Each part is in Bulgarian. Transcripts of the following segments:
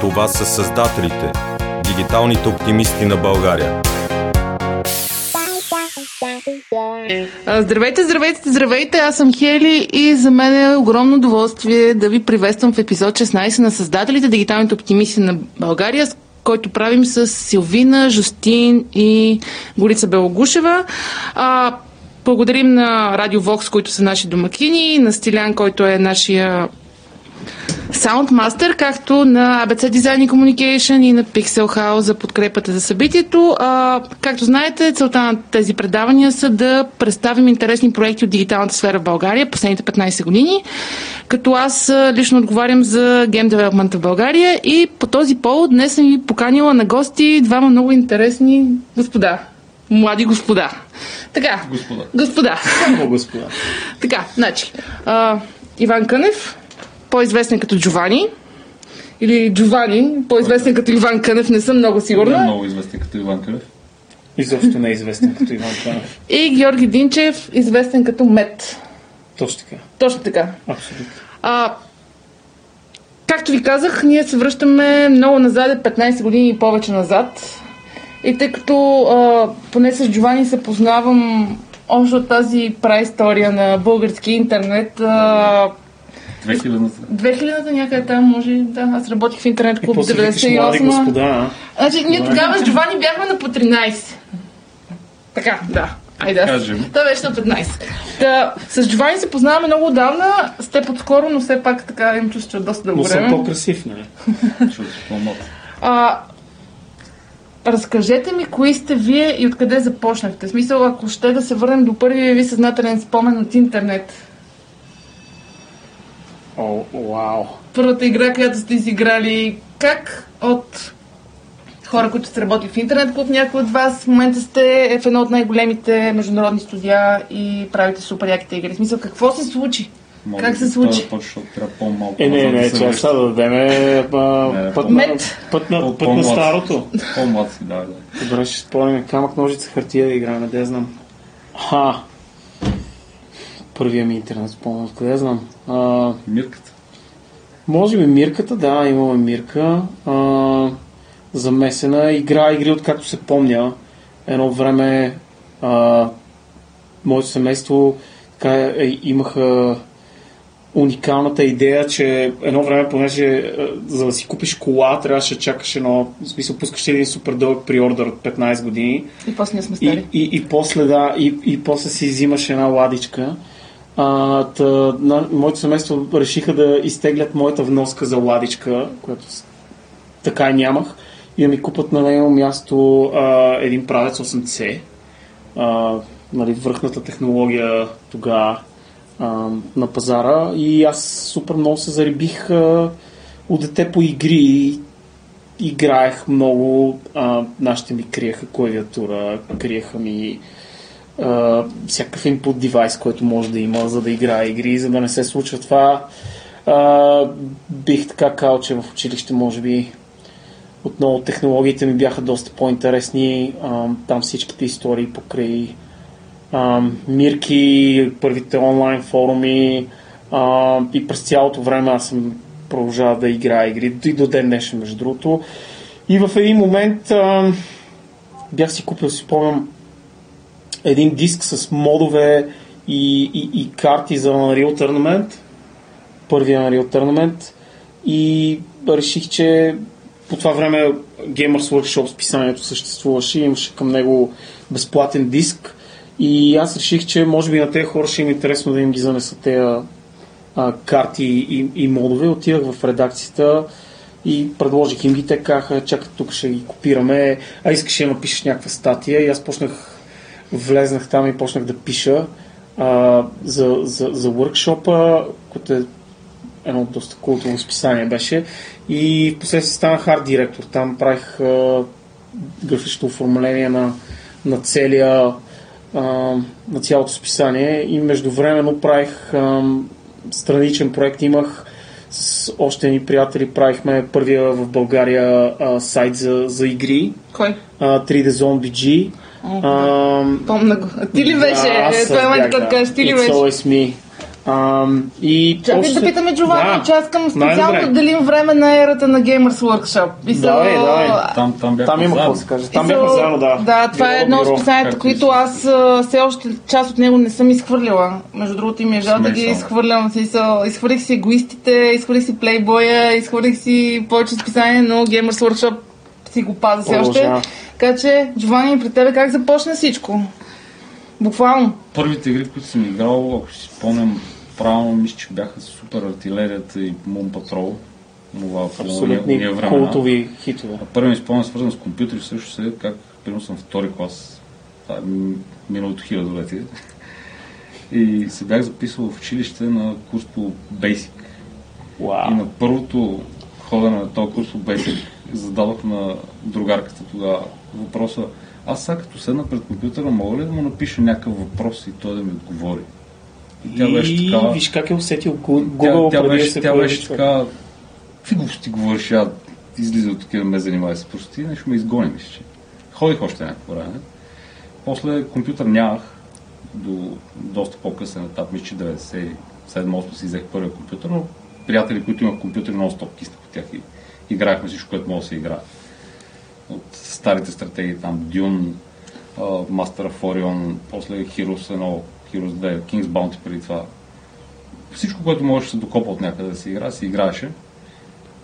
Това са създателите, дигиталните оптимисти на България. Здравейте, здравейте, здравейте! Аз съм Хели и за мен е огромно удоволствие да ви приветствам в епизод 16 на създателите Дигиталните оптимисти на България, който правим с Силвина, Жустин и Горица Белогушева. Благодарим на Радио Вокс, които са наши домакини, на Стилян, който е нашия Soundmaster, както на ABC Design Communication и на Pixel House за подкрепата за събитието. А, както знаете, целта на тези предавания са да представим интересни проекти от дигиталната сфера в България последните 15 години, като аз лично отговарям за Game Development в България и по този повод днес съм ви поканила на гости двама много интересни господа. Млади господа. Така. Господа. Господа. Само господа. така, значи. А, Иван Кънев, по-известен като Джовани. Или Джовани, по-известен като Иван Кънев, не съм много Не е сигурна. много известен като Иван Кънев. Изобщо не е известен като Иван Кънев. И Георги Динчев, известен като Мет. Точно така. Точно така. Абсолютно. А, както ви казах, ние се връщаме много назад, 15 години и повече назад. И тъй като а, поне с Джовани се познавам още от тази праистория на български интернет, а, 2000-та. 2000-та някъде там, може, да, аз работих в интернет клуб после викаш млади 98 господа? Значи, ние тогава с Джовани бяхме на по 13. Така, да. Айде, аз. Той беше на 15. Да, с Джовани се познаваме много отдавна, с теб отскоро, но все пак така им чувства доста дълго Но съм време. по-красив, нали? По-млад. А, разкажете ми, кои сте вие и откъде започнахте. В смисъл, ако ще да се върнем до първия ви съзнателен спомен от интернет. О, вау. Първата игра, която сте изиграли, как от хора, които сте работили в интернет клуб, някой от вас в момента сте в едно от най-големите международни студия и правите супер яките игри. В смисъл, какво се случи? Може Как се случи? това защото трябва по-малко. Е, не, не, че сега да дадем Не, път, на, път, на, път на старото. По-млад си, да, да. Добре, ще спомним камък, ножица, хартия да играем, да знам. Ха. Първия ми интернет спомен, откъде знам. А, Мирката. може би Мирката, да, имаме Мирка. А, замесена игра, игри, откакто се помня. Едно време а, моето семейство така, е, имаха уникалната идея, че едно време, понеже е, за да си купиш кола, трябваше да чакаш едно, в смисъл, пускаш един супер дълъг приордър от 15 години И после ние сме и, стари. и, и после, да, и, и после си взимаш една ладичка. А, та, на, моето семейство решиха да изтеглят моята вноска за ладичка, която така и нямах, и да ми купат на него място а, един правец 8C. А, нали, върхната технология тогава на пазара. И аз супер много се зарибих а, от дете по игри. Играех много, а, нашите ми криеха клавиатура, криеха ми а, всякакъв input девайс, който може да има, за да играе игри, за да не се случва това. А, бих така казал, че в училище може би отново технологиите ми бяха доста по-интересни. А, там всичките истории покрай а, Мирки, първите онлайн форуми а, и през цялото време аз съм продължава да играя игри и до ден днешен, между другото. И в един момент а, бях си купил, си спомням, един диск с модове и, и, и карти за Unreal Tournament, първия Unreal Tournament и реших, че по това време Gamers Workshop списанието съществуваше, имаше към него безплатен диск и аз реших, че може би на тези хора ще им е интересно да им ги занеса тези карти и, и модове. Отидах в редакцията и предложих им ги. Те казаха, чакай, тук ще ги копираме. А искаш да напишеш някаква статия. И аз почнах, влезнах там и почнах да пиша а, за, за, за workshop което е едно доста култово списание беше. И в последствие станах арт директор. Там правих а, графично оформление на, на целия а, на цялото списание и междувременно правих а, страничен проект. Имах с още едни приятели, правихме първия в България а, сайт за, за игри, Кой? а, 3D Zone BG. А, Помна го. Ти ли беше? да, аз Е, Той е бях, момент, който да. кажеш, ти ли It's беше? always me. Ам, и Чакай после- да питаме Джовани, Да. че аз искам специално да делим време на ерата на Gamers Workshop. И са- Давай, давай. Там, там Там има какво да се каже. Там бяхме са- заедно, да. Да, това е едно от списанията, които аз все още част от него не съм изхвърлила. Между другото и ми е жал да ги изхвърлям. Смисъл, Изхвърлих си егоистите, изхвърлих си плейбоя, изхвърлих си повече списания, но Gamers Workshop си го пазя все още. Продължава. Така че, Джовани, при тебе как започна всичко? Буквално. Първите игри, които съм играл, ако си спомням правилно, мисля, че бяха Супер артилерията и Moon Patrol. Това Абсолютни култови хитове. А Първи ми спомен свързан с компютри също се, как примерно съм втори клас. Това е миналото хилядолетие. И се бях записал в училище на курс по Basic. И Вау. на първото ходене на този курс по Basic зададох на другарката тогава въпроса аз сега като седна пред компютъра, мога ли да му напиша някакъв въпрос и той да ми отговори? И тя беше така... виж как е усетил Тя, Google тя, да беше, тя беше така... Какви глупости говориш, я излиза от тук да ме занимава с прости, нещо ме изгони, мисля, че. Ходих още някакво време. После компютър нямах до доста по-късен етап, мисля, че 97-8 си взех първия компютър, но приятели, които имах компютър, много стоп киснах от тях и играехме всичко, което мога да се играе. От старите стратегии там, uh, Master of после Heroes 1, Heroes 2, King's Bounty преди това. Всичко, което можеше да се докопа от някъде да се играе, се играеше.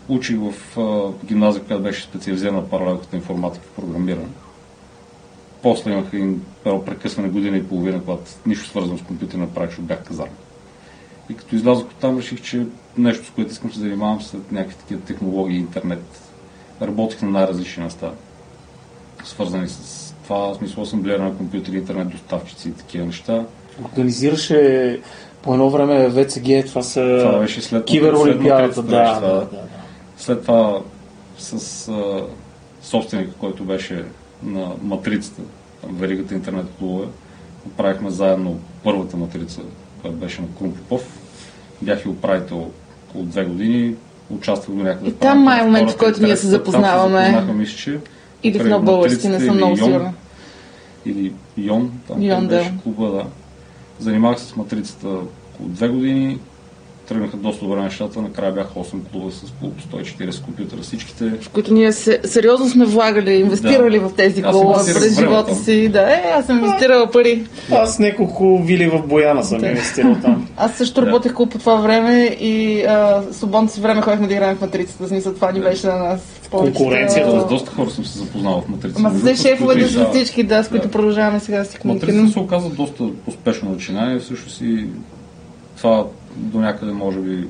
Учих в а, гимназия, която беше специализирана паралел като информатика в програмиране. После имах един прекъсване година и половина, когато нищо свързано с компютър не правих, защото бях казарм. И като излязох от там, реших, че нещо, с което искам да се занимавам след някакви такива технологии, интернет. Работих на най-различни неща, свързани с това, в смисъл асамблеера на компютъри, интернет доставчици и такива неща. Организираше по едно време ВЦГ, това са Това беше след киберолимпиадата. Да, да, да, да. След това с а, собственика, който беше на матрицата, веригата интернет клубове, направихме заедно първата матрица, която беше на Крум Попов. Бях и управител около две години, участвах до някъде. И там май е момент, в който ние се там запознаваме. Се мисля, че Или в на български, не съм много сигурна. Или Йон, там Йон, да. беше клуба, да. Занимавах се с матрицата около две години, тръгнаха доста добре нещата, накрая бяха 8 клуба с по 140 компютъра, всичките. в които ние се, сериозно сме влагали, инвестирали Да. в тези инвестирах през живота там. си. Да, е, аз съм инвестирала пари. Аз няколко вили в Бояна съм инвестирал там. Аз също Да. работех клуб по това време и а, свободното си време ходихме да играем в матрицата. Смисъл, това ни беше на нас. повечето- Конкуренцията С доста хора съм се запознал в матрицата. За другото, шефовете са всички, да, с които Да. продължаваме сега да си Матрицата комуникираме. се оказа доста успешно начинание, всъщност и това до някъде може би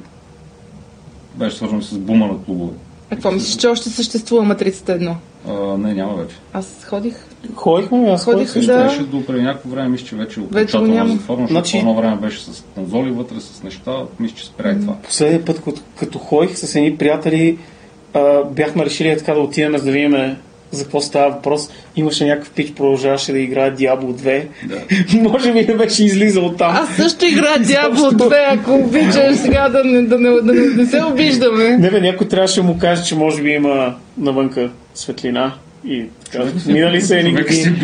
беше свързано с бума на клубове. А какво мислиш, че още съществува матрицата едно? А, не, няма вече. Аз ходих. Ходихме, аз Ходих, ходих да. Беше до преди някакво време, мисля, че вече окончателно няма. е затворено, защото Значи- едно време беше с конзоли вътре, с неща, мисля, че спря и това. Последния път, като, като ходих с едни приятели, а, бяхме решили е така да отидем за да видим за какво става въпрос. Имаше някакъв пич, продължаваше да играе Diablo 2. Да. Може би не беше излизал от там. Аз също играя Diablo 2, ако обичаш сега да не, да, не, да, не, не се обиждаме. Не бе, някой трябваше да му каже, че може би има навънка светлина. И така, минали са едни години.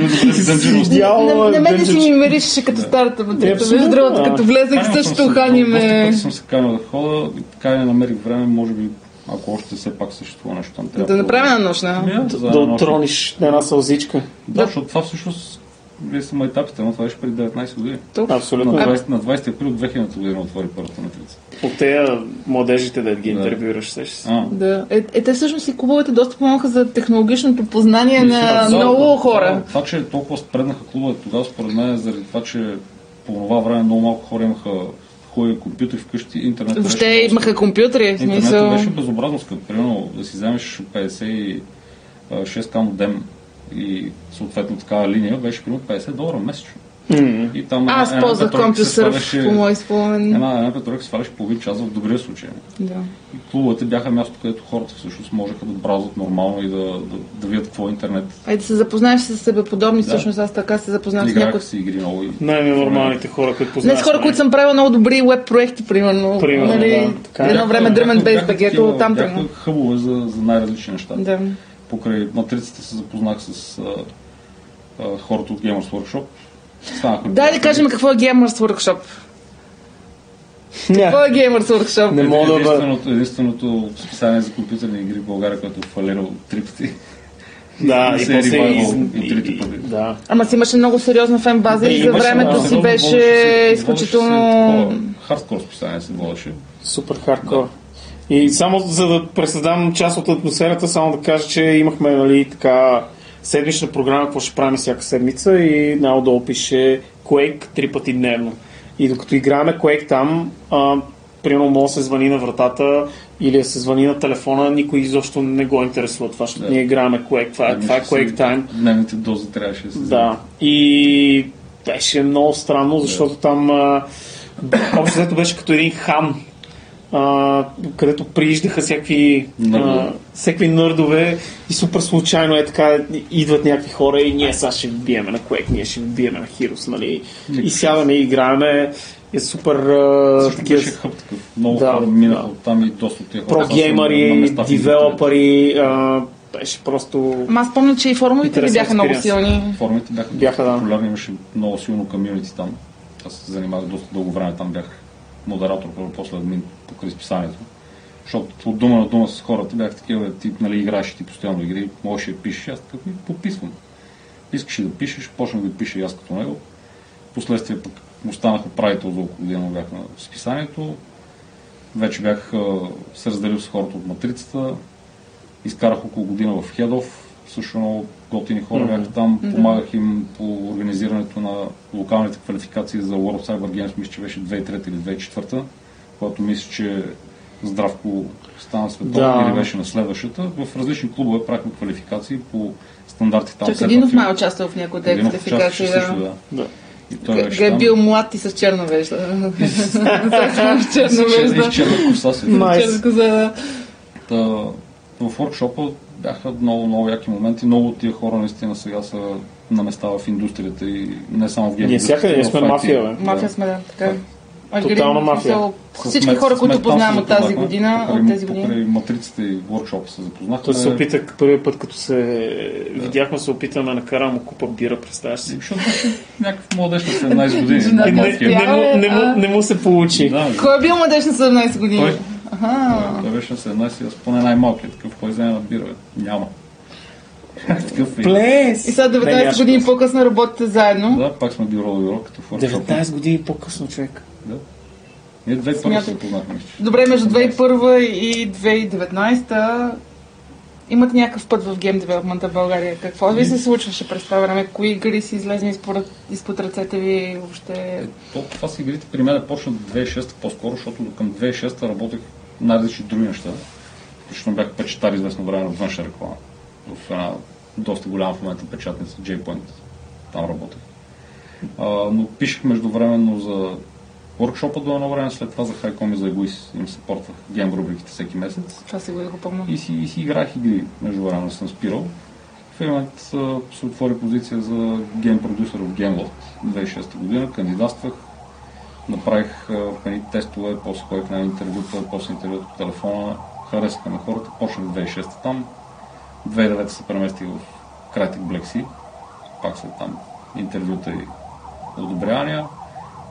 Изял, На, на мен си ми миришеше като старата матрица. Абсолютно, Между другото, да. като влезех също хани ме... съм се канил да хода така и не намерих време, може би, ако още все пак съществува нещо там. трябва Да направим една нощна. Да, Да отрониш една сълзичка. Да, защото това всъщност вие са майтапите, но това беше преди 19 години. Тук. Абсолютно. На 20, на 20 април 2000 година отвори първата матрица. От тея младежите да ги Да. интервюираш, сещаш се. Да. Е, е, те всъщност и клубовете доста помогнаха за технологичното познание на Да, много да, хора. да, Това, че толкова спреднаха клубове тогава, според мен е заради това, че по това време много малко хора имаха хубави компютри вкъщи, интернет. Въобще беше имаха компютри, Интернетът смисъл. беше безобразно скъп. Примерно да си вземеш 56 к модем и съответно такава линия беше примерно 50 долара месечно. М. И там Аз една ползвах се CompuServe по мой спомен. Една, една петройка сваляше половин час в добрия случай. Да. И клубовете бяха място, където хората всъщност можеха да браузват нормално и да, да, да видят какво е интернет. Ай да се запознаеш с себе подобни, Да. всъщност аз така се запознах с някои. Си игри много. И... Най-нормалните хора, които Не познаваш. с хора, които съм правила много добри веб проекти, примерно. Примерно, нали, да. Така е. едно време Bass бяха багето, там тръгна. хъбове за, за най-различни неща. Да. Покрай матрицата се запознах с а, а, хората от Gamers Workshop. Да приятели. кажем какво е Gamers Workshop. Какво е Gamers Workshop? Не мога да единственото, единственото списание за компютърни игри в България, което е фалирало три пъти. Да, И и се е после ревайвал и, и и- пъти. Да. Ама си имаше много сериозна фен база Да, и за времето да. си беше изключително... Хардкор списание се водеше. Супер хардкор. И само за да пресъздам част от атмосферата, само да кажа, че имахме нали, така седмична програма, какво ще правим всяка седмица и най-отдолу пише Quake три пъти дневно. И докато играеме Quake там, а, примерно може да се звъни на вратата или да се звъни на телефона, никой изобщо не го интересува това, защото Да. ние играеме Quake, това, е- това е Quake Time. Дневните дози трябваше да се Да. И беше много странно, защото там а, общо взето беше като един хан, а, където прииждаха всякакви, а, Нърдове. всякакви нърдове и супер случайно е така, идват някакви хора и ние сега ще ви биеме на Quake, ние ще ви биеме на Heroes, нали? И сядаме и играеме. е супер Също такива беше хъп такъв. Много Да, хора минаха да. от там и доста от тия хора. прогеймъри, а, беше просто... Ама аз помня, че и форумите ви бяха много силни. Форумите бяха, Бяха, да. популярни, имаше много силно комьюнити там. Аз се занимавах доста дълго време там, бях модератор, първо после админ покрай списанието. Защото от дума на дума с хората бях такива, ти нали, играеш ти постоянно игри, можеш да пишеш, аз такъв ми пописвам. Искаш и да пишеш, почнах да пиша и аз като него. Последствие пък останах управител за около година, бях на списанието. Вече бях се разделил с хората от матрицата. Изкарах около година в Хедов. Също много готини хора бяха там. Помагах им по организирането на локалните квалификации за World Cyber Games, мисля, че беше 2003 или 2004, когато мисля, че Здравко стана световен Да. или беше на следващата. В различни клубове правихме квалификации по стандарти там. Чак Единов май участвал в някои от тези квалификации. също, Да. да. Да. И той Г- беше е бил млад и с черна вежда. с черна С вежда. черна коса си. Nice. Черна коза. Та, в workshop бяха много, много яки моменти. Много от тия хора наистина сега са на места в индустрията и не само в гейм. Ние всякъде индустрията, сме мафия, бе. Мафия сме, да, така е. Тотална мафия. Всички хора, които познавам от тази година, Покрай- от тези Покрай години. матрицата и workshop се запознахме. Той се опита, първият път, като се видяхме, се опитаме да накарам му купа бира, представяш си. Защото някакъв младеж на 17 години. Не, не, му, не, му, не му се получи. Да. Кой е бил младеж на 17 години? Аха. Той беше на 17 и аз поне най-малкият такъв, кой вземе на бира, бе? Няма. такъв е. Плес! И сега 19 години по-късно работите заедно. Да, пак сме бюро до бюро, като workshop. 19 години по-късно, човек. Да. Ние две първо Смятай. се познахме. Добре, между 2001 и 2019 имате някакъв път в гейм девелопмента в България. Какво ви се случваше през това време? Кои игри си излезли изпод, изпод ръцете ви въобще? Е, то, това с игрите при мен почна 2006 по-скоро, защото към 2006 работех най-различни други неща. Включително бях печатар известно време в външна реклама. В една доста голяма в момента печатница, J-Point. Там работех. А, но пишех междувременно за workshop до едно време, след това за Хайком и за Egoist им съпортвах гейм рубриките всеки месец. Това си го го помня. И си, и си играх игри, между време съм спирал. В един момент се отвори позиция за гейм продюсер в GameLoft 2006 година, кандидатствах, направих едни тестове, после ходих на интервюта, после интервюта по телефона, харесаха ме хората, почнах 2006 там, 2009 се преместих в Black Sea, пак след там интервюта и одобрявания.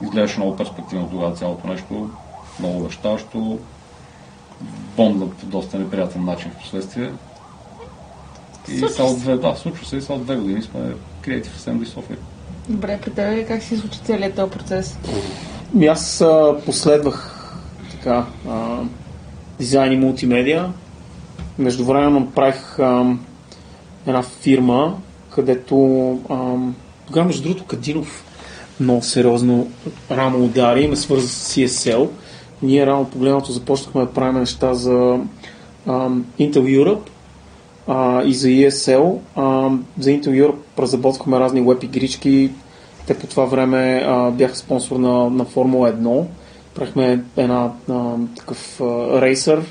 Изглеждаше много перспективно тогава цялото нещо, много обещаващо, бомба по доста неприятен начин в последствие. И от две, да, случва се и от две години сме Creative Assembly Software. Добре, при тебе как си случи целият този процес? Аз а, последвах така, а, дизайн и мултимедия. Междувременно направих а, една фирма, където тогава, между другото, Кадинов много сериозно рано удари и ме свърза с CSL. Ние рано погледнато започнахме да правим неща за а, Intel Europe а, и за ESL. А, за Intel Europe разработвахме разни веб игрички. Те по това време а, бяха спонсор на, на Формула 1. Правихме една а, такъв а, рейсър.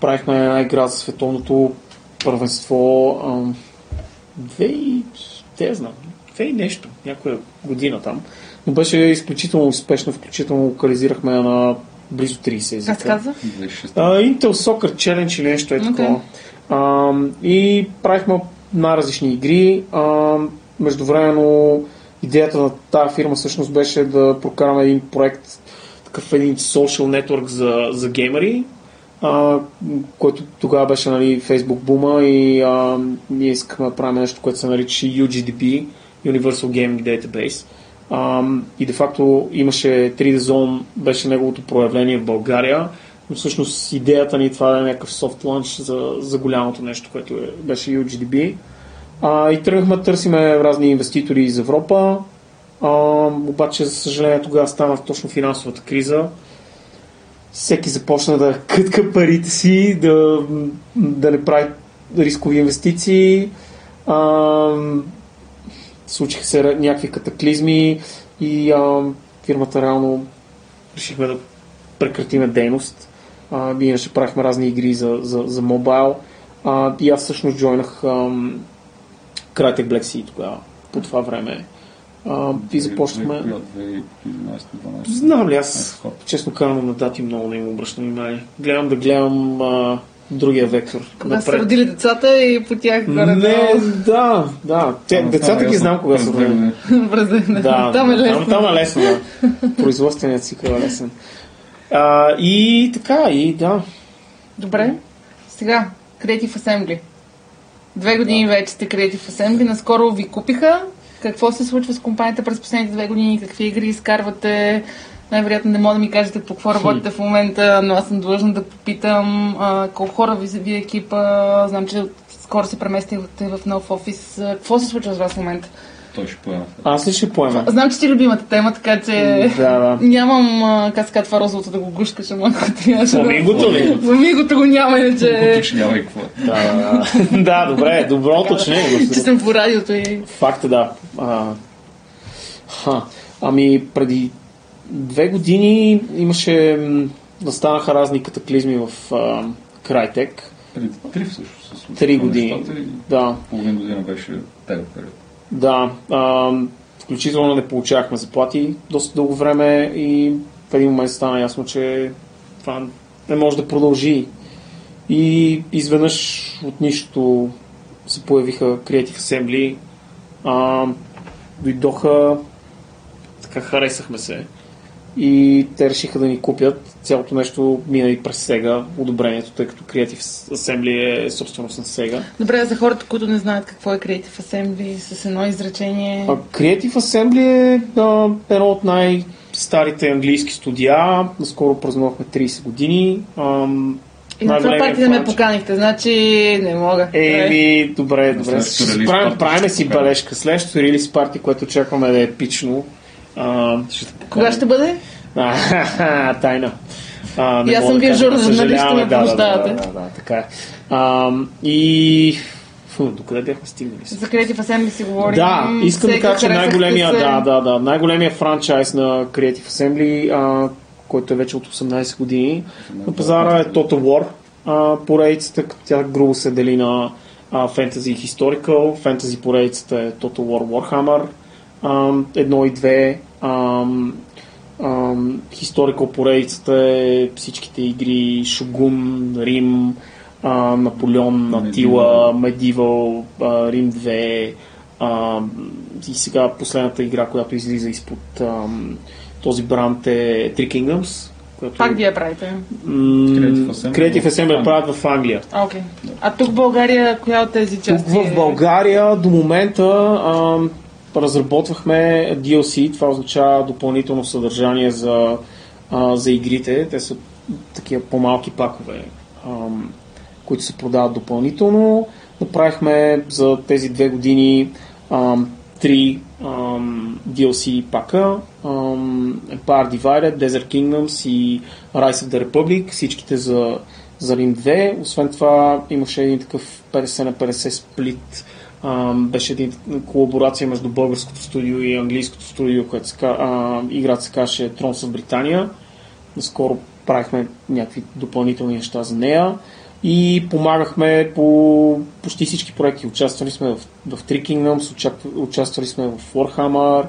Правихме една игра за световното първенство. А, две и... Те знам. Две и нещо. Някоя година там. Но беше изключително успешно. Включително локализирахме на близо 30 езика. Аз казах? 2006. А, Intel Soccer Challenge или нещо е Окей. такова. А, и правихме най-различни игри. А, междувременно идеята на тази фирма всъщност беше да прокараме един проект такъв един social network за, за геймери, а, който тогава беше нали, Facebook бума и а, ние искахме да правим нещо, което се нарича UGDB, Universal Gaming Database. А, и де факто имаше 3D Zone, беше неговото проявление в България, но всъщност идеята ни това е някакъв soft launch за, за голямото нещо, което е, беше UGDB. А, и тръгнахме да търсиме разни инвеститори из Европа, а, обаче, за съжаление, тогава стана точно финансовата криза. Всеки започна да кътка парите си, да, да не прави рискови инвестиции. А, случиха се някакви катаклизми и а, фирмата реално решихме да прекратиме дейност. А, иначе правихме разни игри за, за, за мобайл. А, и аз всъщност джойнах Crytek Black Sea тогава, по това време. А, и започнахме... 2011-2012. Знам ли, аз честно казвам на дати много не им обръщам внимание. Гледам да гледам а, другия вектор. Кога са родили децата и по тях горе Не, да, да. Те, децата ги знам кога са родили. Да, там е лесно. Там, там е лесно, да. Производственият цикъл е лесен. А, и така, и да. Добре. Сега, Creative Assembly. Две години да. вече сте Creative Assembly. Наскоро ви купиха. Какво се случва с компанията през последните две години? Какви игри изкарвате? Най-вероятно не мога да ми кажете по какво работите в момента, но аз съм длъжна да попитам а, колко хора ви ви екипа. Знам, че скоро се преместихте в нов офис. Какво се случва с вас в момента? Той ще поема. Аз ли ще поема? Знам, че ти е любимата тема, така че да, да. нямам, как се това розовото да го гушкаш, ама ако трябваше да... Фламингото ли? Фламингото го няма, иначе... Уточнявай какво. Да, да, да, добре, добро уточнение. Че съм по радиото и... Факт е, да. А, ха. Ами, преди две години имаше, настанаха разни катаклизми в а, Крайтек. Преди три всъщност. Три години. Да. Половин година беше тега период. Да. А, включително не получавахме заплати доста дълго време и в един момент стана ясно, че това не може да продължи. И изведнъж от нищо се появиха Creative Assembly. А, дойдоха, така харесахме се и те решиха да ни купят. Цялото нещо мина и през Сега, одобрението, тъй като Creative Assembly е собственост на Сега. Добре, за хората, които не знаят какво е Creative Assembly, с едно изречение... А, Creative Assembly е а, едно от най-старите английски студия. Наскоро празнувахме 30 години. Ам, и на това пак да ме поканихте, значи не мога. Еми, добре, добре. Правим, правим си бележка. Следващото релиз парти, което очакваме да е епично, а, ще Кога ще бъде? А, тайна. А, и аз съм вие журналист, ме да, да, да, да, да, така е. А, и Фу, докъде бяхме стигнали? За Creative Assembly си говорим. Да, искам да кажа, че най-големия, да, да, да, най-големия франчайз на Creative Assembly, а, който е вече от 18 години, на пазара е Total War. А, поредицата, тя грубо се дели на а, Fantasy и Historical. Fantasy поредицата е Total War Warhammer, едно и две. Historical поредицата е всичките игри Шогун, Рим, а, Наполеон, Атила, Medieval, а, Рим 2 а, и сега последната игра, която излиза изпод а, този бранд е Three Kingdoms. Която... Пак вие правите? Creative Assembly правят в Англия. А, okay. а тук в България, коя от тези части? Тук в България до момента а, разработвахме DLC, това означава допълнително съдържание за, а, за игрите. Те са такива по-малки пакове, а, които се продават допълнително. Направихме за тези две години а, три DLC пака. Um, Empire Divided, Desert Kingdoms и Rise of the Republic, всичките за, за Rim 2. Освен това имаше един такъв 50 на 50 сплит беше един колаборация между българското студио и английското студио, което се, а, играта се каже Тронс в Британия. Скоро правихме някакви допълнителни неща за нея и помагахме по почти всички проекти. Участвали сме в, в Three Kingdoms, участвали сме в Warhammer,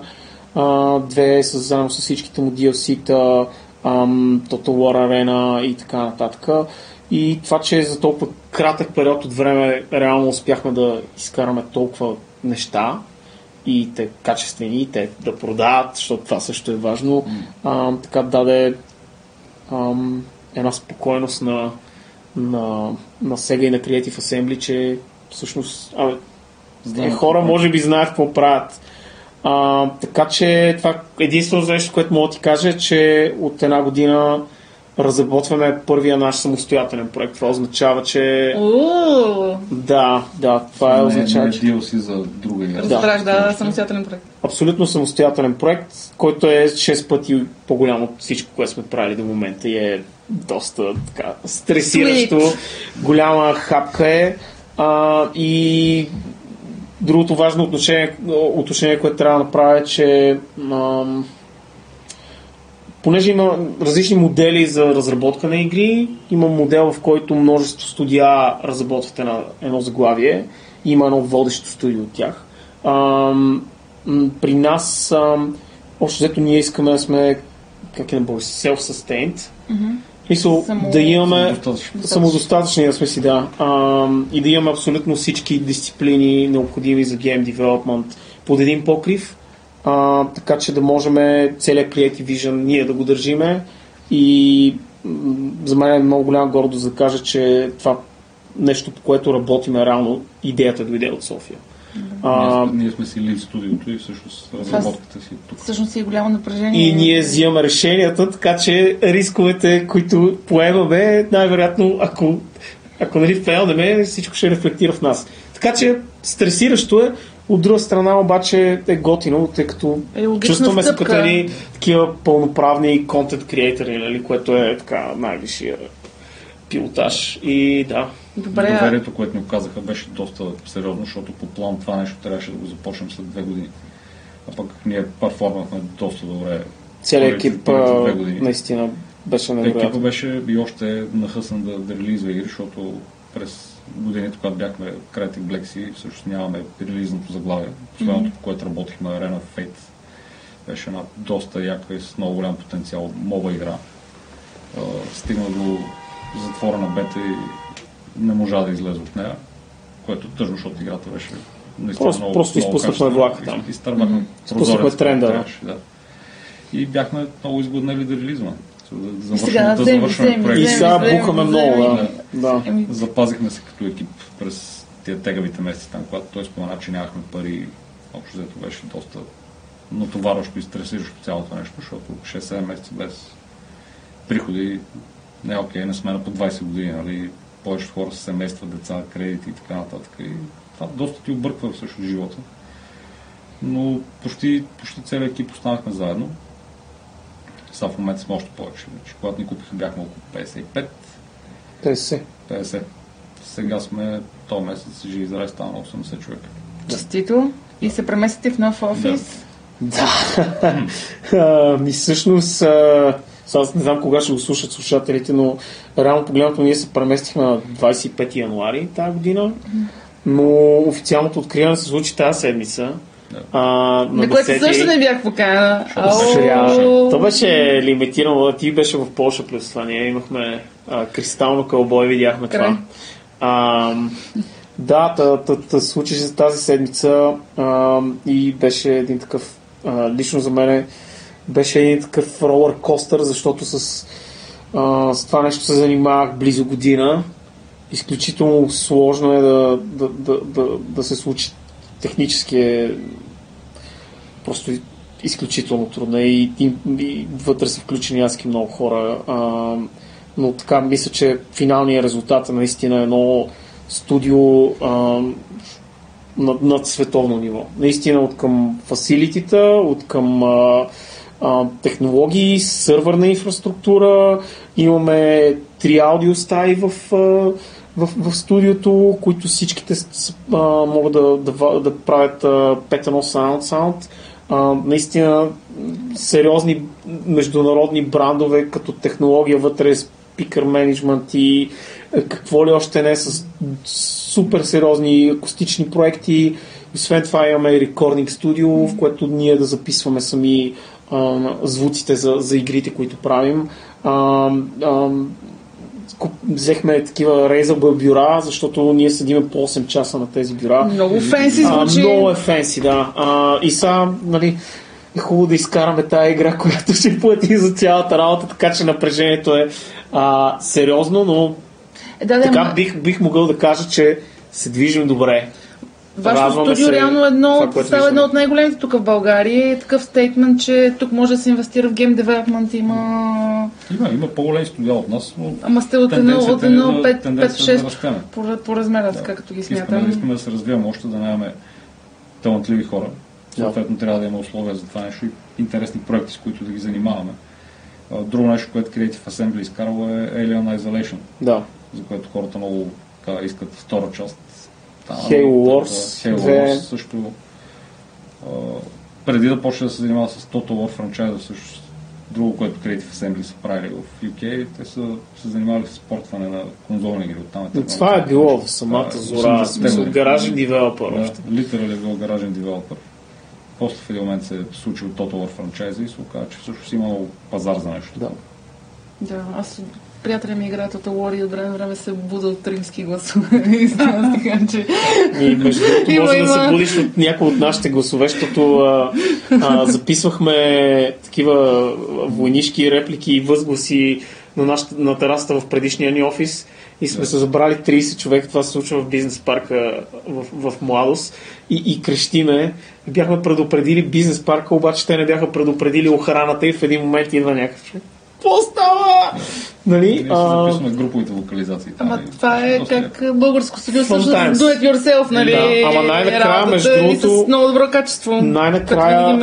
а, две с, заедно с всичките му DLC-та, Total War Arena и така нататък. И това, че за толкова кратък период от време реално успяхме да изкараме толкова неща и те качествени, и те да продават, защото това също е важно, а, така даде ам, една спокойност на, на, на Sega и на Creative Assembly, че всъщност абе, Знаем те хора може би знаят какво правят. А, така че това единственото нещо, което мога да ти кажа е, че от една година разработваме първия наш самостоятелен проект. Това означава, че Уу, да, да, това е не, означава, не че DLC за друга игра. разбрах, да, самостоятелен проект. абсолютно самостоятелен проект, който е 6 пъти по-голям от всичко, което сме правили до момента и е доста така стресиращо. Sweet. Голяма хапка е. А, и другото важно отношение, отношение, което трябва да направя е, че ам, понеже има различни модели за разработка на игри, има модел, в който множество студия разработват една, едно заглавие, и има едно водещо студио от тях. Ам, при нас, ам, общо взето ние искаме да сме, как е на български, self-sustained. Мисъл, Само- да имаме самодостатъчни, да сме си, да. Ам, и да имаме абсолютно всички дисциплини, необходими за Game Development под един покрив, а, така че да можем целият Creative Vision ние да го държиме и м, за мен е много голяма гордост да кажа, че това нещо, по което работиме реално, идеята дойде от София. А, Ние, сме- ние сме си лид студиото и всъщност разработката си е тук. Всъщност е голямо напрежение. и ние взимаме решенията, така че рисковете, които поемаме, най-вероятно, ако, ако нали фейлнеме, всичко ще рефлектира в нас. Така че стресиращо е, от друга страна обаче е готино, тъй като Е чувстваме се като едни такива пълноправни контент креатори, нали, което е така най-висшия пилотаж. И да, Добре, Доверието, което ни оказаха, беше доста сериозно, защото по план това нещо трябваше да го започнем след две години. А пък ние перформахме доста добре. целият екип наистина беше Екипа невероятен. беше и още нахъсан да, да релизва игри, защото през годините, когато бяхме Creative Black Sea, всъщност нямаме релизното заглавие. Последното, по което работихме, Arena of Fate, беше една доста яка и с много голям потенциал моба игра. А, Стигна до затворена бета и не можа да излезе от нея, което тъжно, защото играта беше наистина Просто- много, просто много изпуснахме влака там. И- Изтървахме прозореца, тренда, да. трябваше, да. И бяхме много изгоднели да релизваме. Да, да завършим, сега да завършим вземи, проекта. И сега бухаме много, да. Да. Еми, Запазихме се като екип през тия тегавите месеци там, когато той спомена, че нямахме пари. Общо взето беше доста натоварващо и стресиращо цялото нещо, защото 6-7 месеца без приходи не е окей, не сме на по 20 години, нали? Повечето хора са семейства, деца, кредити и така нататък. И това доста ти обърква всъщност живота. Но почти, почти целият екип останахме заедно. Сега в момента сме още повече. Вече. Когато ни купиха бяхме около 55. 50. 50. Сега сме този месец же израй стана 80 човека. честито. И се преместите в нов офис. Да. А, Ми всъщност, аз не знам кога ще го слушат слушателите, но реално погледнато ние се преместихме на 25 януари тази година, но официалното откриване се случи тази седмица. Да. А, на На което 10-и. също не бях покана. То беше лимитирано. Ти беше в Польша плюс това. Ние имахме а, кристално кълбой, видяхме Край. това. А, да, та, та, та, случи се тази седмица а, и беше един такъв, а, лично за мен беше един такъв ролър костър, защото с, а, с това нещо се занимавах близо година. Изключително сложно е да, да, да, да, да се случи технически е просто изключително трудна и, и, и вътре са включени адски много хора. А, но така мисля, че финалният резултат е наистина едно студио а, над, над световно ниво. Наистина от към фасилитита, от към а, а, технологии, сървърна инфраструктура, имаме три аудиостаи в, а, в, в студиото, които всичките а, могат да, да, да правят а, 5.1 sound sound. А, наистина сериозни международни брандове като технология вътре, спикър менеджмент и е, какво ли още не с супер сериозни акустични проекти. Освен това имаме рекординг студио, в което ние да записваме сами а, звуците за, за игрите, които правим. А, а, взехме такива Razer бюра, защото ние седиме по 8 часа на тези бюра. Много фенси А, звучи. много е фенси, да. А, и сега, нали, е хубаво да изкараме тази игра, която ще плати за цялата работа, така че напрежението е а, сериозно, но Е, да, да, така ама- бих, бих могъл да кажа, че се движим добре. Вашето Радваме студио се реално е едно, това, става едно от най-големите тук в България. Е такъв стейтмент, че тук може да се инвестира в гейм девелопмент. Има... Има, има по-големи студия от нас, но Ама сте от едно, от е едно да- 5, тенденцията е да 6 растеме. по, по размера, така като ги искаме, смятам. искаме да се развиваме още, да нямаме талантливи хора. Съответно трябва да има условия за това нещо и интересни проекти, с които да ги занимаваме. Друго нещо, което Creative Assembly изкарва е Alien Isolation, Да. за което хората много така, искат втора част. Там, Halo Wars Halo. Wars също. А, преди да почне да се занимава с Total War франчайза, също друго, което Creative Assembly са правили в UK, те са се занимавали с портване на конзолни игри. Оттам е това е било в самата зора, в 80-те смисъл, години. гаражен девелопър Да, още. литерал е бил гаражен девелопър. После в един момент се е случил Total War франчайза и се оказа, че всъщност имало пазар за нещо. Да. Да, аз приятеля ми играе Total War и от време на време се буда от римски гласове. И стана така, че... И между другото Има, може да се има. будиш от някои от нашите гласове, защото а, а, записвахме такива войнишки реплики и възгласи на, нашата, на терасата в предишния ни офис и сме Да. се забрали 30 човека. Това се случва в бизнес парка в, в младост и, и крещиме. Бяхме предупредили бизнес парка, обаче те не бяха предупредили охраната и в един момент идва някакъв човек. Какво става? Нали? А, записваме груповите локализации. там Ама това е как българско студио също do it yourself, нали? Да, ама най-накрая, работата между другото, с много добро качество. Най-накрая,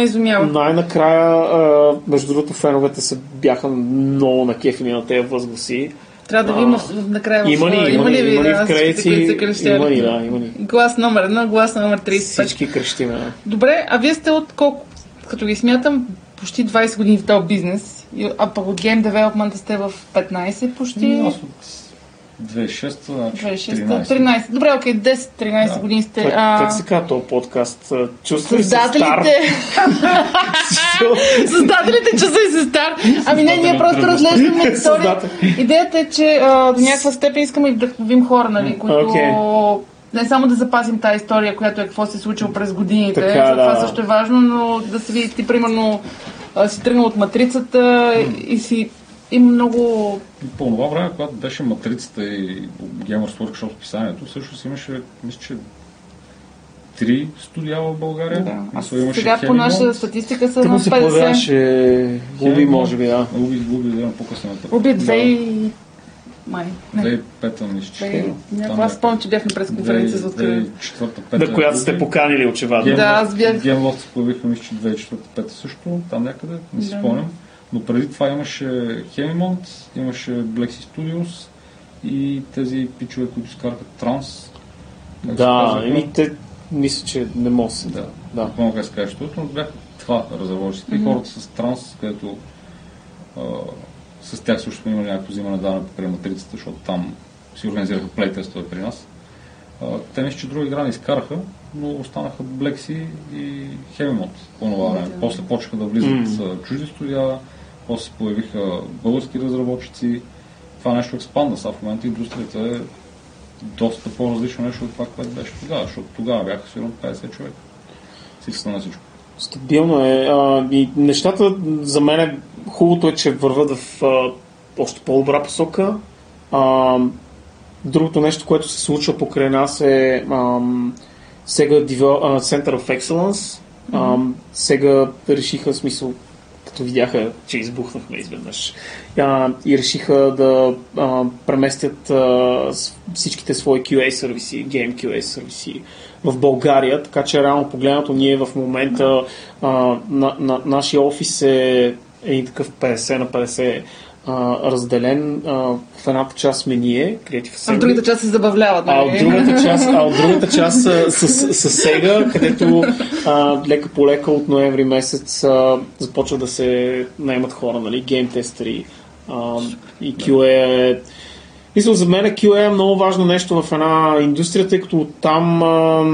най-накрая между другото, феновете се бяха много накефили на тези възгласи. Трябва да ви има накрая в... Има ли, има ли, ви, има ли в? Има ли, да, има ли. Глас номер едно, глас номер 35. Всички крещиме. да. Добре, а вие сте от колко? Като ги смятам, почти 20 години в този бизнес. И- А пък от Game Development сте в 15 почти. Аз от 2006 значи 26, 13. 13. Добре, окей, 10-13 Да. години сте. Как, а, как се казва този подкаст? А, Чувства ли се стар? Създателите, създателите часа и се стар. Ами не, ние просто разглеждаме история. Идеята е, че а, до някаква степен искаме и вдъхновим хора, нали, които Окей. не само да запазим тази история, която е какво се е случило през годините, Така, защото това да. също е важно, но да се види ти, примерно, си тръгнал от матрицата и си има много... По това време, когато беше Матрицата и Gamers Workshop списанието, всъщност имаше, мисля, че три студия в България. Да. А имаше сега по наша статистика са на се 50. появяваше Луби, може би, да. Луби, Луби, да, по-късно. Уби две и... Май. Не. 2005-та, мисля, че. Някаква аз спомням, че бях на пресконференция за откриване. 2004-та, На която сте поканили, очевидно. Да, аз бях- Геймлофт се появиха, мисля, че 2004-та също, там някъде, не си спомням. Но преди това имаше Hemimont, имаше Black Sea Studios и тези пичове, които изкараха Транс. Се Да, казваха? еми те, мисля, че не може да се. Да, Да. как се каже, но бяха това разработчиците. И хората с Транс, където а, с тях също имали някакво взимане даване покрай матрицата, защото там си организираха плейтестове при нас. А, те мисля, че други игра не изкараха, но останаха Sea и Mod по това време. Да. После почнаха да влизат с чужди студия, после се появиха български разработчици. Това нещо експанда. Сега в момента индустрията е доста по-различно нещо от това, което беше тогава, защото тогава бяха сигурно 50 човека. Всичко на всичко. Стабилно е. А, и нещата за мен е, хубавото е, че върват в а, още по-добра посока. А, другото нещо, което се случва покрай нас е ам, Sega Devel- Center of Excellence. Ам, Сега решиха, в смисъл, като видяха, че избухнахме изведнъж, а, и решиха да а, преместят а, всичките свои QA сервиси, Game QA сервиси в България, така че реално погледнато ние в момента а, на, на, нашия офис е един такъв 50 на 50 а, разделен. А, в едната част сме ние, Creative А в Assembly. другата част се забавляват, А нали? от другата част, а от другата част с, с, с Сега, където а, лека по лека от ноември месец а, започват да се наемат хора, нали, гейм тестери а, и QA е... Мисля, за мен QA е много важно нещо в една индустрия, тъй като там а,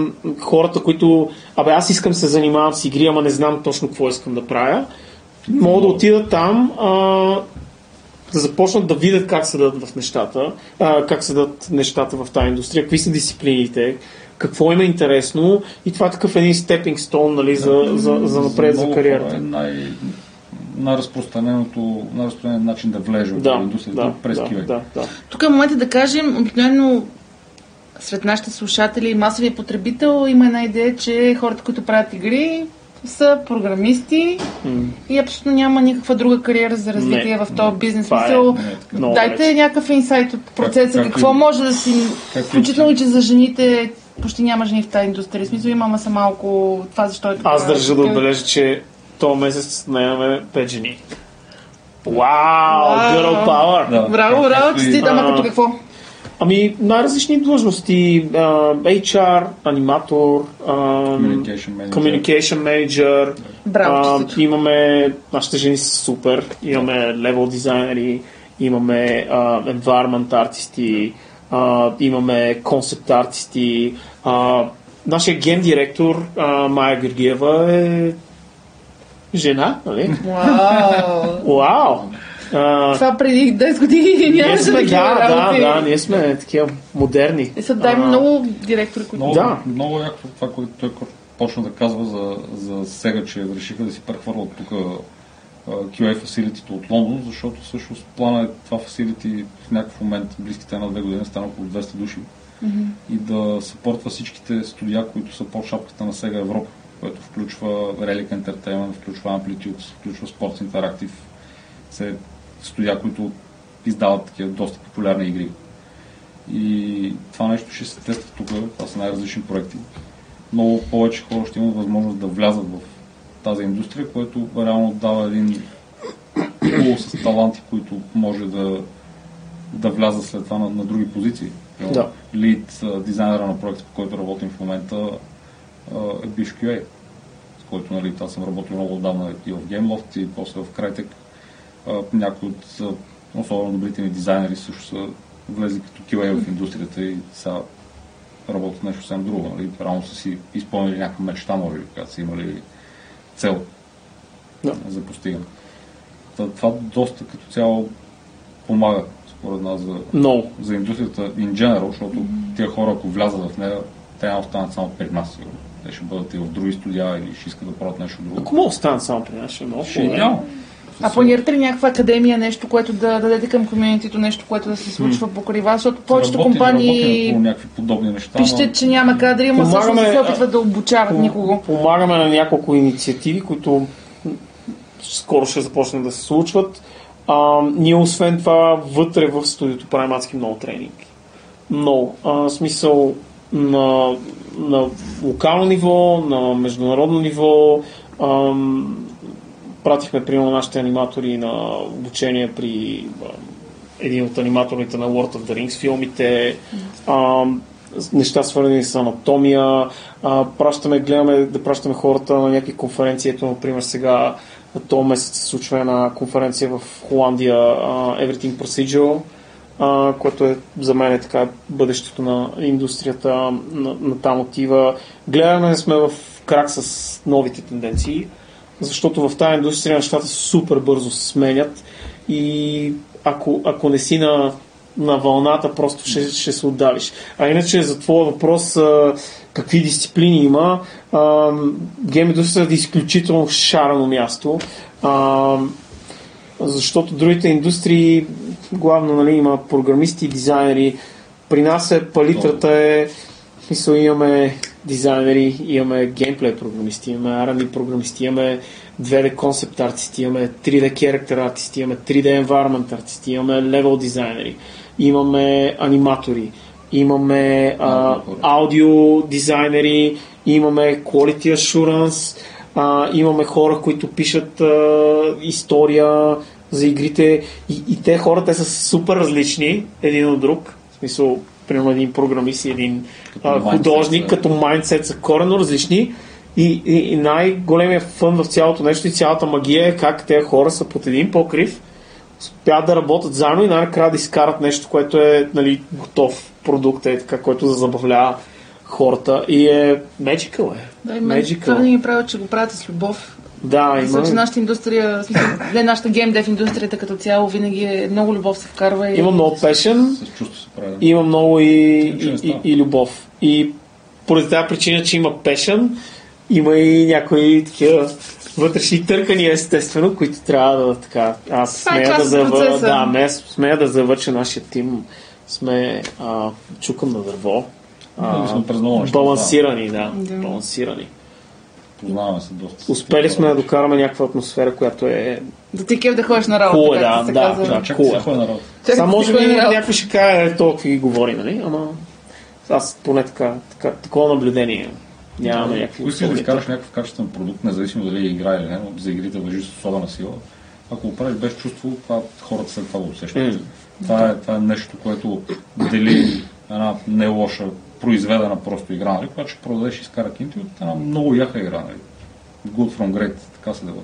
хората, които... Абе, аз искам се занимавам с игри, ама не знам точно какво искам да правя. Мога да отида там, а, да започнат да видят как седат в нещата, а, как седат нещата в тази индустрия, какви са дисциплините, какво им е интересно и това е такъв един степинг стон нали, за, за, за напред за много кариерата. Е най, най-разпространеното, най-разпространен начин да влезе в Да, индустрията да, през да, QA. да, да. Тук е момента да кажем, обикновено сред нашите слушатели и масовия потребител има една идея, че хората, които правят игри, са програмисти М. и абсолютно няма никаква друга кариера за развитие Не. в този бизнес. Това е- Смисъл, Не, Дайте някакъв инсайт от процеса, как какво и- може да си... как Включително и че за жените почти няма жени в тази индустрия. В смисъл има, ама са малко това, защо е така. Аз държа да отбележа, че този месец наемаме 5 жени. Вау, Вау. girl power! Да. Браво, браво, Както и- честит, ама като какво? Ами, най-различни длъжности. а, HR, аниматор, ам, Communication manager. communication manager. Браво, честито. имаме, нашите жени са супер. Имаме левел дизайнери, имаме а, environment артисти, а, имаме концепт артисти. А, нашия ген директор а, Майя Георгиева е жена, нали? Вау! Вау! А, Това преди 10 години нямаше сме, да, да, работи. да, ние сме такива модерни. И са дай А, много директори, които... Много, Да. много яко това, което той почна да казва за, за сега, че решиха да си прехвърлят тук QA фасилитито от Лондон, защото всъщност плана е това фасилити в някакъв момент, близките на две години, стана около 200 души и да съпортва всичките студия, които са под шапката на Сега Европа, което включва Relic Entertainment, включва Amplitude, включва Sports Interactive, все студия, които издават такива доста популярни игри. И това нещо ще се тества тук, това са най-различни проекти. Много повече хора ще имат възможност да влязат в тази индустрия, което реално дава един пул с таланти, които може да, да влязат след това на, на други позиции. Да. Лид дизайнера на проекта, по който работим в момента, е бивш QA, с който нали, аз съм работил много отдавна и в GameLoft, и после в Crytek. Някои от особено добрите ми дизайнери също са влезли като QA в индустрията и сега работят нещо съвсем друго. Нали? Рано са си изпълнили някаква мечта, може би, когато са имали цел Да. за постигане. Това доста като цяло помага, според нас, за, Много. за индустрията in general, защото тия хора, ако влязат в нея, те няма да останат само при нас. сигурно. Те ще бъдат и в други студия или ще искат да правят нещо друго. Ако мога да станат само при нас, ще е много Ще е идеално. А планирате ли някаква академия, нещо, което да дадете към комьюнитито, нещо, което да се случва покрай вас? Защото повечето компании работим по някакви подобни неща. пишете, но- че няма кадри, ама всъщност се опитват да обучават никого. Помагаме на няколко инициативи, които скоро ще започнат да се случват. А, ние освен това вътре в студиото правим адски много тренинг. Много. А, смисъл на, на локално ниво, на международно ниво. Ам, пратихме примерно нашите аниматори на обучение при а, един от аниматорите на World of the Rings филмите. С- неща свързани с анатомия. А, пращаме, гледаме да пращаме хората на някакви конференции. Ето, например, сега този месец се случва една конференция в Холандия а, Everything Procedural, а, което е за мен е така бъдещето на индустрията, на, на там отива. Гледаме да сме в крак с новите тенденции, защото в тази индустрия нещата супер бързо се сменят и ако, ако не си на, на вълната, просто ще, ще се отдалиш. А иначе за твоя въпрос а, какви дисциплини има, гейм индустрията е изключително шарено място. А, защото другите индустрии, главно нали, има програмисти дизайнери. При нас е палитрата е, смисъл имаме дизайнери, имаме геймплей програмисти, имаме R&D програмисти, имаме 2D концепт артисти, имаме 3D character артисти, имаме 3D environment артисти, имаме level дизайнери, имаме аниматори, имаме а, аудио дизайнери, имаме quality assurance, а, имаме хора, които пишат а, история за игрите и, и те хора, те са супер различни един от друг. В смисъл, примерно един програмист и един а, mindset художник, са- като майндсет са коренно различни. И, и, и най-големия фън в цялото нещо и цялата магия е как тези хора са под един покрив, успяват да работят заедно и най-накрая да изкарат нещо, което е нали, готов продукт, е така, който да забавлява хората. И е magical е. Да, и Magical. това да ми прави, че го правите с любов. Да, Мисля, че има, нашата индустрия, не нашата геймдев индустрията като цяло, винаги е много любов се вкарва. И... има много пешен, има много и, и, и, и любов. И поради тази причина, че има пешен, има и някои такива вътрешни търкания, естествено, които трябва да така. Аз е смея да, завър... да, ме, смея да завърша нашия тим. Сме а, чукам на дърво. Неща. балансирани, да, Да. балансирани. Познаваме се доста. Успели сме да докараме някаква атмосфера, която е Да ти кев да ходиш на работа. Cool да, се да, казва. да. Чакай Cool е. ходи на работа. Само да може би някой ще каже, е, толкова ги говори, нали? Ама аз поне така, така такова наблюдение нямаме някакви Ако искаш да изкараш някакъв качествен продукт, независимо дали е игра или не, но за игрите въжи с особена сила, ако го правиш без чувство, това хората след това го усещат. М. Това, е, това е нещо, което дели една не лоша, произведена просто игра, нали, която ще продадеш и изкара кинти от една много яха игра. Нали. Good from great, така се дава.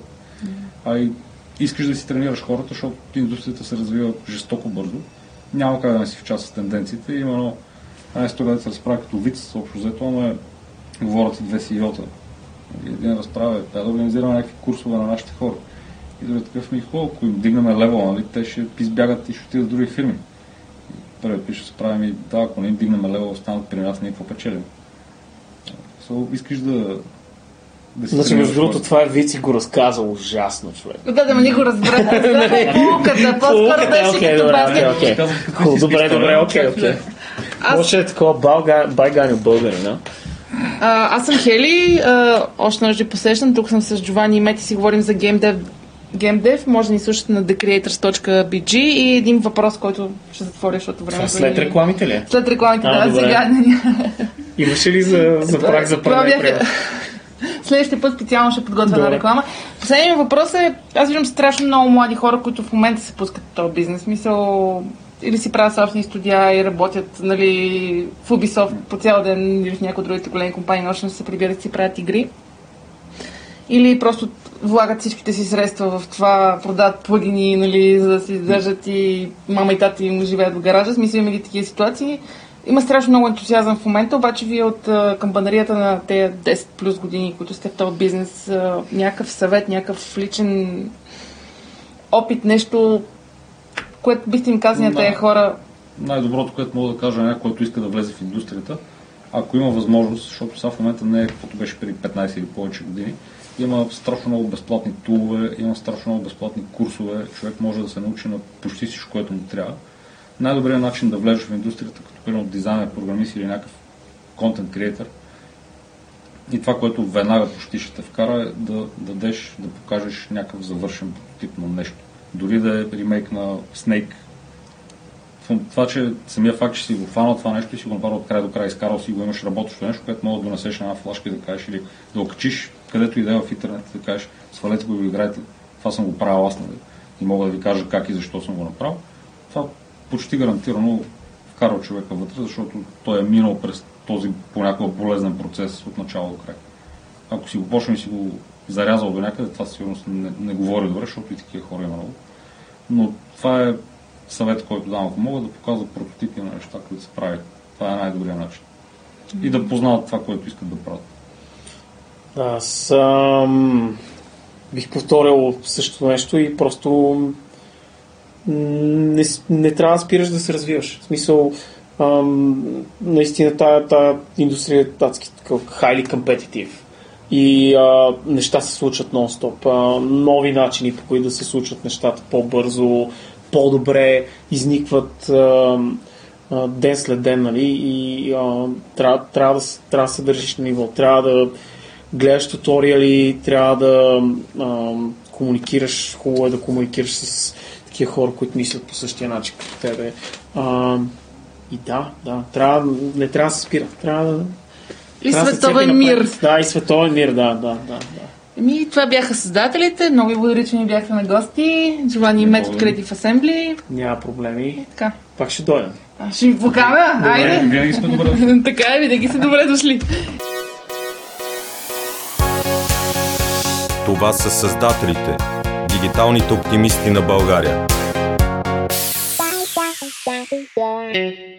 А и искаш да си тренираш хората, защото индустрията се развива жестоко бързо. Няма как да не си в част с тенденциите. Една история да се разправя като виц, общо взето, но е говорят две CEO-та. Един разправя, трябва да организираме някакви курсове на нашите хора. И да такъв ми хубаво, ако им дигнем левела, нали, те ще избягат и ще отидат в други фирми. И Първият пише, се прави ми, да, ако не им дигнем левела, останат при нас, ние какво печелим. So, искаш да, да си Значи, между другото, това е виц и го разказа ужасно, човек. Да, да, ма ни го разбра. Полуката, по-скоро беше като добре, баскет. добре, добре, окей, окей. Може е такова балга- байганю българи, да? А, аз съм Хели, още нощи посещам, тук съм с Джовани и Мети си говорим за GameDev. GameDev, може да ни слушате на thecreators.bg и един въпрос, който ще затворя, защото времето След рекламите ли? След рекламите, А, да, добре. сега. Имаше ли за, за прак за предай бяха- Следващия път специално ще подготвя една реклама. Последният въпрос е, аз виждам страшно много млади хора, които в момента се пускат в този бизнес. Мисъл, или си правят собствени студия и работят нали, в Ubisoft по цял ден или в някои другите големи компании, нощно се прибират и си правят игри. Или просто влагат всичките си средства в това, продават плагини, нали, за да си издържат и мама и тата им живеят в гаража. Смисъл има ги такива ситуации. Има страшно много ентусиазъм в момента, обаче вие от камбанарията на тези 10 плюс години, които сте в този бизнес, някакъв съвет, някакъв личен опит, нещо, което бихте им казали на тези хора, най-доброто, което мога да кажа на някой, който иска да влезе в индустрията, ако има възможност, защото сега в момента не е каквото беше преди 15 или повече години, има страшно много безплатни тулове, има страшно много безплатни курсове, човек може да се научи на почти всичко, което му трябва. Най-добрият начин да влезеш в индустрията, като примерно дизайнер, програмист или някакъв контент креатор, и това, което веднага почти ще те вкара е да дадеш, да покажеш някакъв завършен прототип на нещо. Дори да е ремейк на Snake, това, че самия факт, че си го фанал това нещо и си го направил от край до край, изкарал си го, имаш работещо нещо, което мога да донесеш на една флашка и да кажеш или да го качиш където и да е в интернет, да кажеш, свалете го и го играйте. Това съм го правил аз, нали? И мога да ви кажа как и защо съм го направил. Това почти гарантирано вкарва човека вътре, защото той е минал през този понякога болезнен процес от начало до край. Ако си го почне и си го зарязал до някъде, това сигурно не, не говори добре, защото и такива хора има много. Но това е съвет, който давам. Ако могат да показват прототипи на неща, които се правят, това е най-добрият начин. И да познават това, което искат да правят. Аз ам, бих повторил същото нещо и просто не, не трябва да спираш да се развиваш. В смисъл, ам, наистина тая, тая индустрия е адски highly competitive. И а, неща се случват нон-стоп. А, нови начини, по които да се случват нещата по-бързо, по-добре, изникват а, а, ден след ден, нали? И а, трябва, трябва, да, трябва да се държиш на ниво. Трябва да гледаш туториали, трябва да а, комуникираш, хубаво е да комуникираш с такива хора, които мислят по същия начин като тебе. А, и да, да, трябва, не трябва да се спира. Трябва да. и трябва да световен цепи мир. Да, и световен мир, да, да, да. да. Еми, това бяха създателите. Много ви благодаря, че ни бяхте на гости. И Мет от. Creative Assembly. Няма проблеми. Така. Пак ще дойдем. А, Ще ви покана. Айде. Винаги сме добре. така е, винаги са добре дошли. Това са създателите, дигиталните оптимисти на България. Bye.